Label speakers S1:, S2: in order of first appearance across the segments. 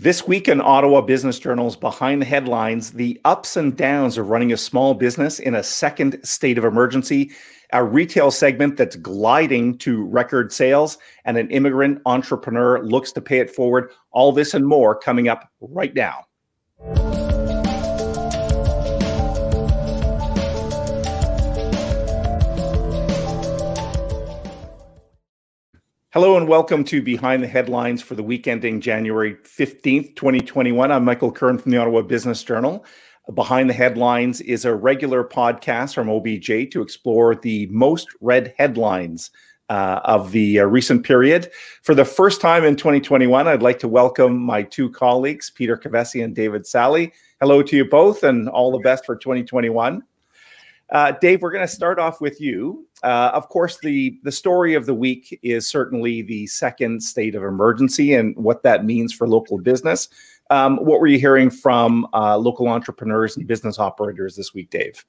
S1: This week in Ottawa Business Journal's Behind the Headlines, the ups and downs of running a small business in a second state of emergency, a retail segment that's gliding to record sales, and an immigrant entrepreneur looks to pay it forward. All this and more coming up right now. Hello and welcome to Behind the Headlines for the week ending January 15th, 2021. I'm Michael Curran from the Ottawa Business Journal. Behind the Headlines is a regular podcast from OBJ to explore the most read headlines uh, of the uh, recent period. For the first time in 2021, I'd like to welcome my two colleagues, Peter Kovessy and David Sali. Hello to you both and all the best for 2021. Uh, Dave, we're going to start off with you. Uh, of course, the the story of the week is certainly the second state of emergency and what that means for local business. Um, what were you hearing from uh, local entrepreneurs and business operators this week, Dave?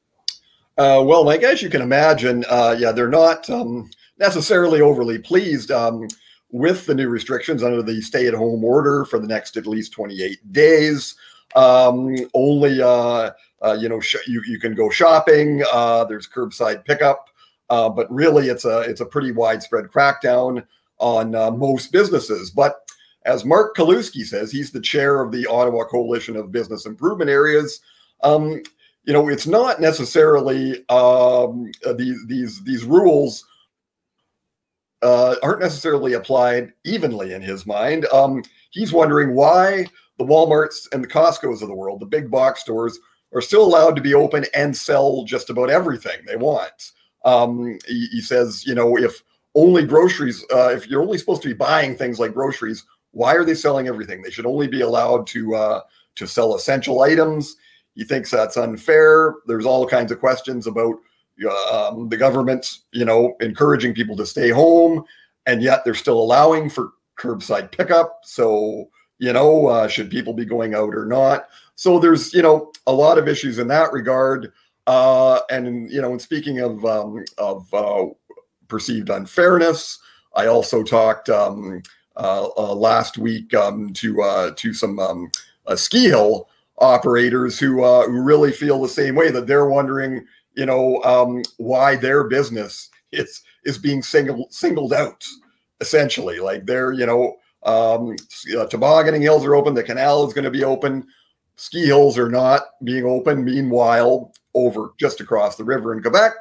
S2: Uh, well, Mike, as you can imagine, uh, yeah, they're not um, necessarily overly pleased um, with the new restrictions under the stay-at-home order for the next at least 28 days. Um, only uh, uh, you know, you you can go shopping. Uh, there's curbside pickup, uh, but really, it's a it's a pretty widespread crackdown on uh, most businesses. But as Mark Kaluski says, he's the chair of the Ottawa Coalition of Business Improvement Areas. Um, you know, it's not necessarily um, uh, these these these rules uh, aren't necessarily applied evenly in his mind. Um, he's wondering why the WalMarts and the Costco's of the world, the big box stores, are still allowed to be open and sell just about everything they want. Um, he, he, says, you know, if only groceries, uh, if you're only supposed to be buying things like groceries, why are they selling everything? They should only be allowed to uh, to sell essential items. He thinks that's unfair. There's all kinds of questions about um, the government, you know, encouraging people to stay home, and yet they're still allowing for curbside pickup. So, you know, uh, should people be going out or not? So there's, you know, a lot of issues in that regard. Uh, and you know, and speaking of um, of uh, perceived unfairness, I also talked um, uh, uh last week um, to uh, to some um, ski hill operators who who really feel the same way that they're wondering, you know, um, why their business is is being singled singled out essentially. Like they're, you know, um, tobogganing hills are open, the canal is going to be open ski hills are not being open. Meanwhile, over just across the river in Quebec,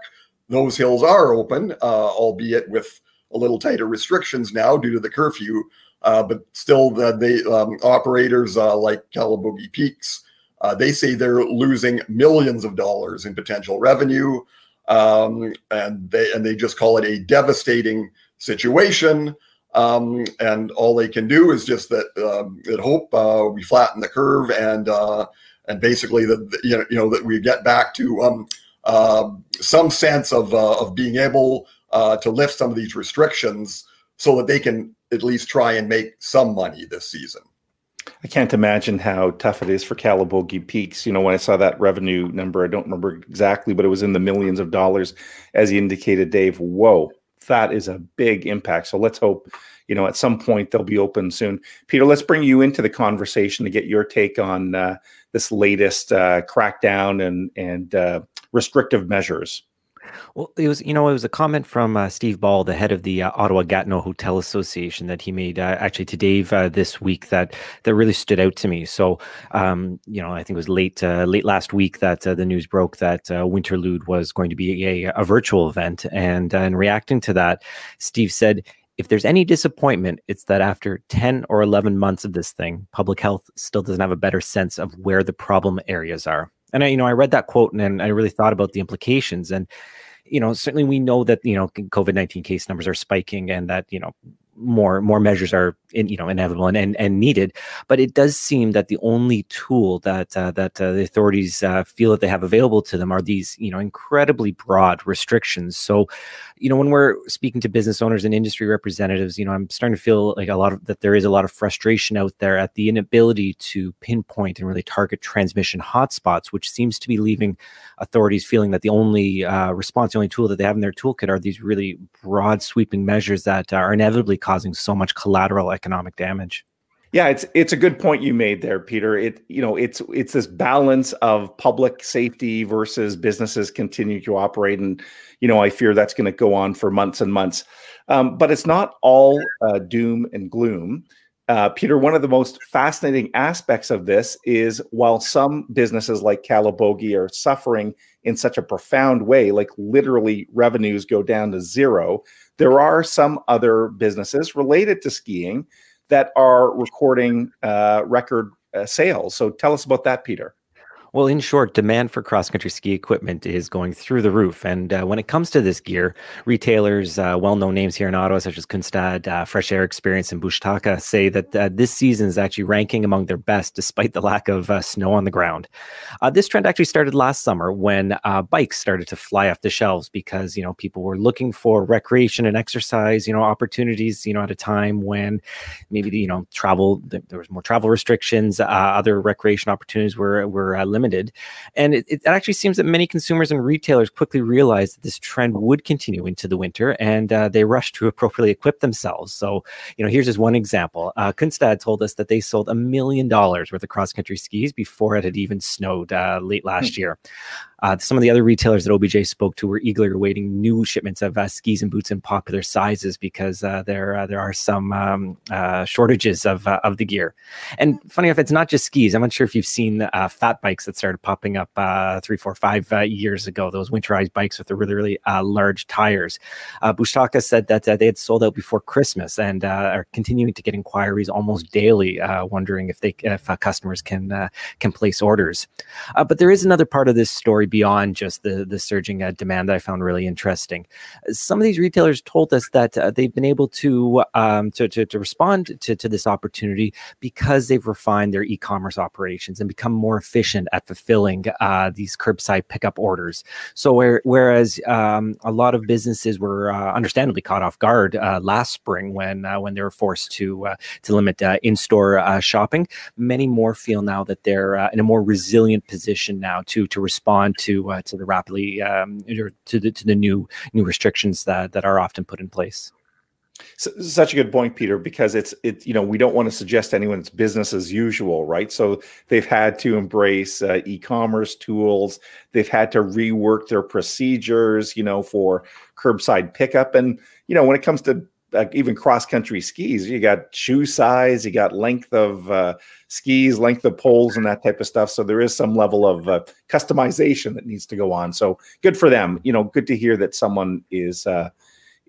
S2: those hills are open, uh, albeit with a little tighter restrictions now due to the curfew. Uh, but still, the they, um, operators uh, like Calabogie Peaks, uh, they say they're losing millions of dollars in potential revenue, um, and they and they just call it a devastating situation. Um, and all they can do is just that um, that hope uh, we flatten the curve and uh, and basically that you know you know that we get back to um, uh, some sense of uh, of being able uh, to lift some of these restrictions so that they can at least try and make some money this season.
S1: I can't imagine how tough it is for Calabogie Peaks. You know, when I saw that revenue number, I don't remember exactly, but it was in the millions of dollars, as you indicated, Dave. Whoa, that is a big impact. So let's hope, you know, at some point they'll be open soon. Peter, let's bring you into the conversation to get your take on uh, this latest uh, crackdown and and uh, restrictive measures.
S3: Well, it was, you know, it was a comment from uh, Steve Ball, the head of the uh, Ottawa Gatineau Hotel Association, that he made uh, actually to Dave uh, this week that that really stood out to me. So, um, you know, I think it was late uh, late last week that uh, the news broke that Winterlude was going to be a, a virtual event, and in reacting to that, Steve said. If there's any disappointment, it's that after 10 or 11 months of this thing, public health still doesn't have a better sense of where the problem areas are. And I, you know, I read that quote and, and I really thought about the implications. And you know, certainly we know that you know COVID nineteen case numbers are spiking, and that you know more more measures are you know inevitable and, and, and needed but it does seem that the only tool that uh, that uh, the authorities uh, feel that they have available to them are these you know incredibly broad restrictions. So you know when we're speaking to business owners and industry representatives you know i'm starting to feel like a lot of that there is a lot of frustration out there at the inability to pinpoint and really target transmission hotspots which seems to be leaving authorities feeling that the only uh, response the only tool that they have in their toolkit are these really broad sweeping measures that are inevitably causing so much collateral economic damage.
S1: Yeah, it's it's a good point you made there, Peter. It you know it's it's this balance of public safety versus businesses continue to operate, and you know I fear that's going to go on for months and months. Um, but it's not all uh, doom and gloom. Uh, Peter, one of the most fascinating aspects of this is while some businesses like Calabogie are suffering in such a profound way, like literally revenues go down to zero, there are some other businesses related to skiing that are recording uh, record uh, sales. So tell us about that, Peter.
S3: Well, in short, demand for cross country ski equipment is going through the roof. And uh, when it comes to this gear, retailers, uh, well known names here in Ottawa, such as Kunstadt, uh, Fresh Air Experience, and Bushtukah, say that uh, this season is actually ranking among their best despite the lack of uh, snow on the ground. Uh, this trend actually started last summer when bikes started to fly off the shelves because, you know, people were looking for recreation and exercise, you know, opportunities, you know, at a time when maybe, you know, travel, there was more travel restrictions, other recreation opportunities were, were limited limited. And it, it, actually seems that many consumers and retailers quickly realized that this trend would continue into the winter and uh, they rushed to appropriately equip themselves. So, you know, here's just one example. Uh, Kunstadt told us that they sold a million dollars worth of cross country skis before it had even snowed uh, late last mm-hmm. year. Uh, some of the other retailers that OBJ spoke to were eagerly awaiting new shipments of uh, skis and boots in popular sizes because uh, there uh, there are some um, uh, shortages of uh, of the gear. And funny enough, it's not just skis. I'm not sure if you've seen fat bikes that started popping up three, four, five years ago. Those winterized bikes with the really really large tires. Uh, said that they had sold out before Christmas and are continuing to get inquiries almost daily, wondering if they if customers can can place orders. but there is another part of this story beyond just the the surging uh, demand that I found really interesting. Some of these retailers told us that uh, they've been able to, um, to, to to respond to to this opportunity because they've refined their e-commerce operations and become more efficient at fulfilling uh, these curbside pickup orders. So where, whereas um, a lot of businesses were uh, understandably caught off guard uh, last spring when uh, when they were forced to to limit in-store shopping, many more feel now that they're in a more resilient position now to to respond to uh, to the rapidly um, to the to the new new restrictions that that are often put in place.
S1: So, such a good point, Peter, because it's it you know we don't want to suggest anyone's business as usual, right? So they've had to embrace uh, e-commerce tools. They've had to rework their procedures, you know, for curbside pickup. And you know, when it comes to uh, even cross country skis, you got shoe size, you got length of uh, skis, length of poles, and that type of stuff. So there is some level of uh, customization that needs to go on. So good for them. You know, good to hear that someone is uh,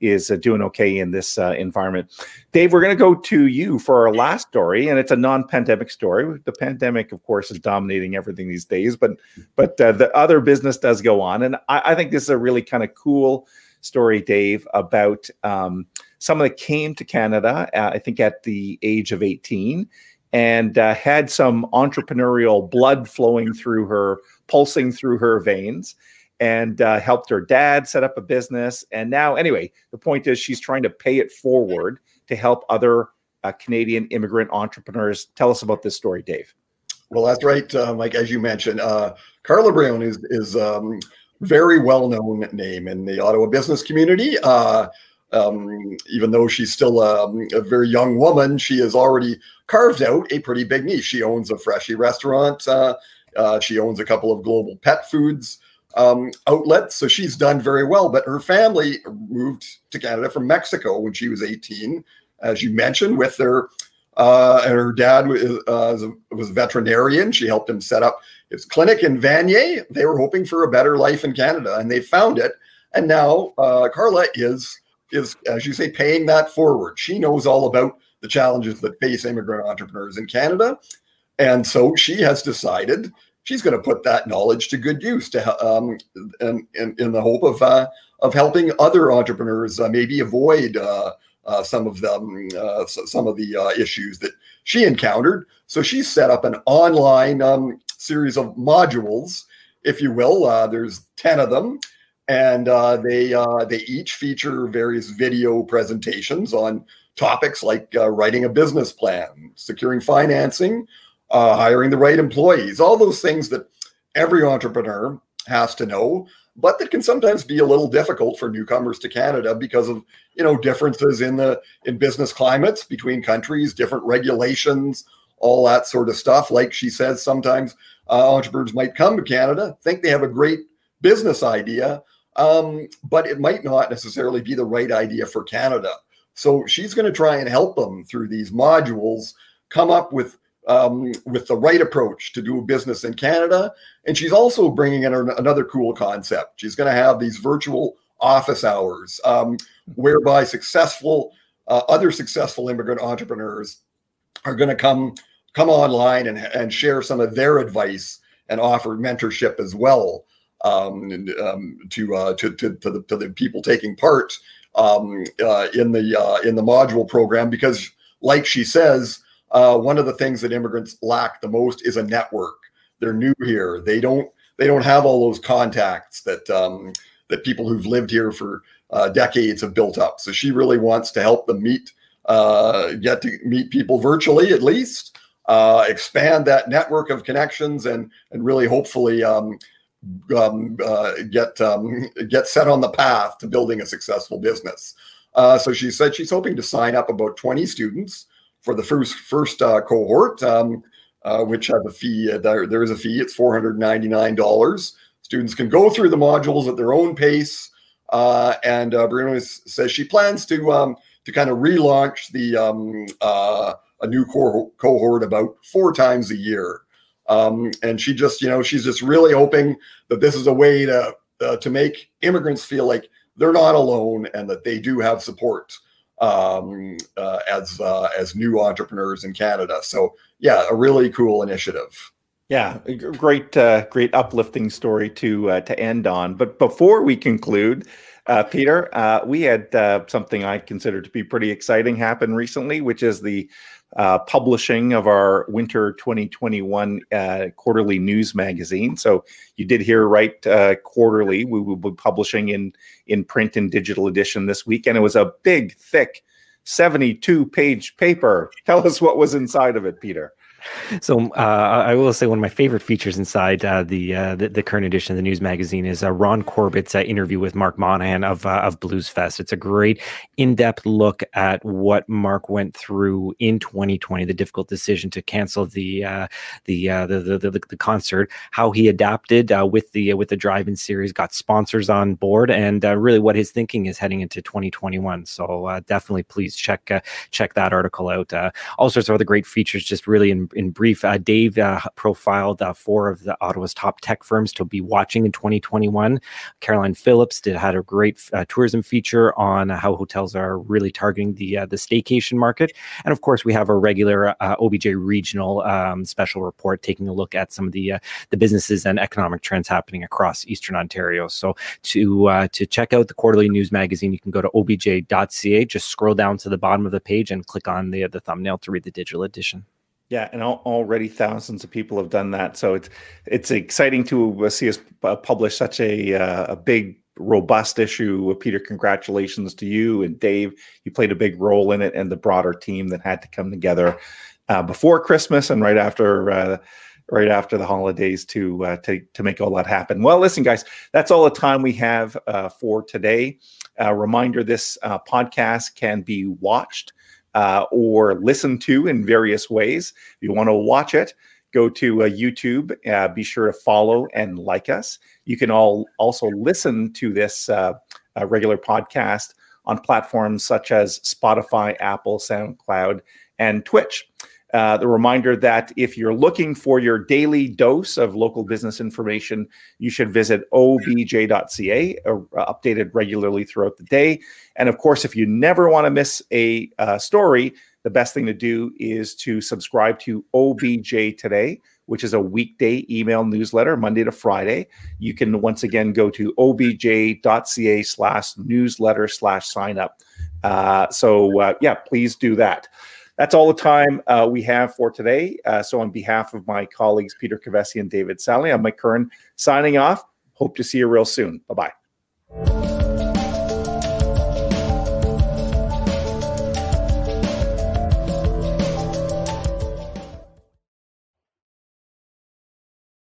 S1: is uh, doing okay in this uh, environment. Dave, we're going to go to you for our last story, and it's a non-pandemic story. The pandemic, of course, is dominating everything these days, but but uh, the other business does go on, and I, I think this is a really kind of cool story, Dave, about um, someone that came to Canada, uh, I think at the age of 18, and uh, had some entrepreneurial blood flowing through her, pulsing through her veins, and uh, helped her dad set up a business. And now, anyway, the point is she's trying to pay it forward to help other uh, Canadian immigrant entrepreneurs. Tell us about this story, Dave.
S2: Well, that's right, uh, Mike. As you mentioned, uh, Carla Brown is is um, very well known name in the Ottawa business community. Uh, um, even though she's still um, a very young woman, she has already carved out a pretty big niche. She owns a Freshii restaurant. Uh, uh, she owns a couple of global pet foods um, outlets. So she's done very well. But her family moved to Canada from Mexico when she was 18, as you mentioned, with their uh, and her dad was, uh, was a veterinarian. She helped him set up his clinic in Vanier. They were hoping for a better life in Canada, and they found it. And now uh, Carla is is, as you say, paying that forward. She knows all about the challenges that face immigrant entrepreneurs in Canada. And so she has decided she's going to put that knowledge to good use to um, in, the hope of uh, of helping other entrepreneurs uh, maybe avoid uh, uh some of them uh, some of the uh, issues that she encountered. So she set up an online um, series of modules, if you will. there's ten of them, and uh, they uh, they each feature various video presentations on topics like uh, writing a business plan, securing financing, uh, hiring the right employees, all those things that every entrepreneur has to know. But that can sometimes be a little difficult for newcomers to Canada because of you know differences in the in business climates between countries, different regulations, all that sort of stuff. Like she says, sometimes uh, entrepreneurs might come to Canada, think they have a great business idea, um, but it might not necessarily be the right idea for Canada. So she's going to try and help them through these modules come up with um, with the right approach to do business in Canada. And she's also bringing in another cool concept. She's going to have these virtual office hours, um, whereby successful uh, other successful immigrant entrepreneurs are going to come come online and, and share some of their advice and offer mentorship as well um, um, to, uh, to, to, to, the, to the people taking part um, uh, in the uh, in the module program because, like she says, uh, one of the things that immigrants lack the most is a network. They're new here. They don't they don't have all those contacts that um, that people who've lived here for uh, decades have built up. So she really wants to help them meet uh, get to meet people virtually at least, uh, expand that network of connections, and and really hopefully um, um, uh, get um, get set on the path to building a successful business. Uh, so she said she's hoping to sign up about 20 students for the first first uh, cohort, um, uh, which have a fee. Uh, there, there is a fee. It's four hundred ninety nine dollars. Students can go through the modules at their own pace. Uh, and Bruno says she plans to um, to kind of relaunch the um, a new cohort about four times a year. Um, and she just, you know, she's just really hoping that this is a way to uh, to make immigrants feel like they're not alone and that they do have support um, uh, as uh, as new entrepreneurs in Canada. So yeah, a really cool initiative.
S1: Yeah, great, uh, great uplifting story to uh, to end on. But before we conclude, uh, Peter, uh, we had uh, something I consider to be pretty exciting happen recently, which is the uh, publishing of our winter 2021 uh, quarterly news magazine. So you did hear right, uh, quarterly. We will be publishing in in print and digital edition this week, and it was a big, thick, 72 page paper. Tell us what was inside of it, Peter.
S3: So uh, I will say one of my favorite features inside uh, the, uh, the, the current edition of the news magazine is uh, Ron Corbett's uh, interview with Mark Monahan of uh, of Blues Fest. It's a great in depth look at what Mark went through in 2020, the difficult decision to cancel the the, the, the, the concert, how he adapted with the with the drive-in series, got sponsors on board, and really what his thinking is heading into 2021. So definitely, please check check that article out. all sorts of other great features, just really in in brief, uh, Dave uh, profiled uh, four of the Ottawa's top tech firms to be watching in 2021. Caroline Phillips did had a great uh, tourism feature on how hotels are really targeting the uh, the staycation market, and of course we have a regular OBJ regional um, special report taking a look at some of the the businesses and economic trends happening across Eastern Ontario. So to to check out the quarterly news magazine, you can go to obj.ca. Just scroll down to the bottom of the page and click on the the thumbnail to read the digital edition.
S1: Yeah, and already thousands of people have done that. So it's it's exciting to uh, see us uh, publish such a uh, a big robust issue. Peter, congratulations to you and Dave. You played a big role in it, and the broader team that had to come together uh, before Christmas and right after. Uh, right after the holidays to uh, to to make all that happen. Well, listen, guys, that's all the time we have for today. reminder: this podcast can be watched uh, or listen to in various ways. If you want to watch it, go to uh, YouTube. Uh, be sure to follow and like us. You can all also listen to this uh, regular podcast on platforms such as Spotify, Apple, SoundCloud, and Twitch. Uh, the reminder that if you're looking for your daily dose of local business information, you should visit obj.ca, uh, updated regularly throughout the day. And of course, if you never want to miss a uh, story, the best thing to do is to subscribe to OBJ Today, which is a weekday email newsletter, Monday to Friday. You can once again go to obj.ca slash newsletter slash sign up. Uh, so, uh, yeah, please do that. That's all the time uh, we have for today. Uh, so, on behalf of my colleagues Peter Kovessy and David Sali, I'm Mike Curran signing off. Hope to see you real soon. Bye bye.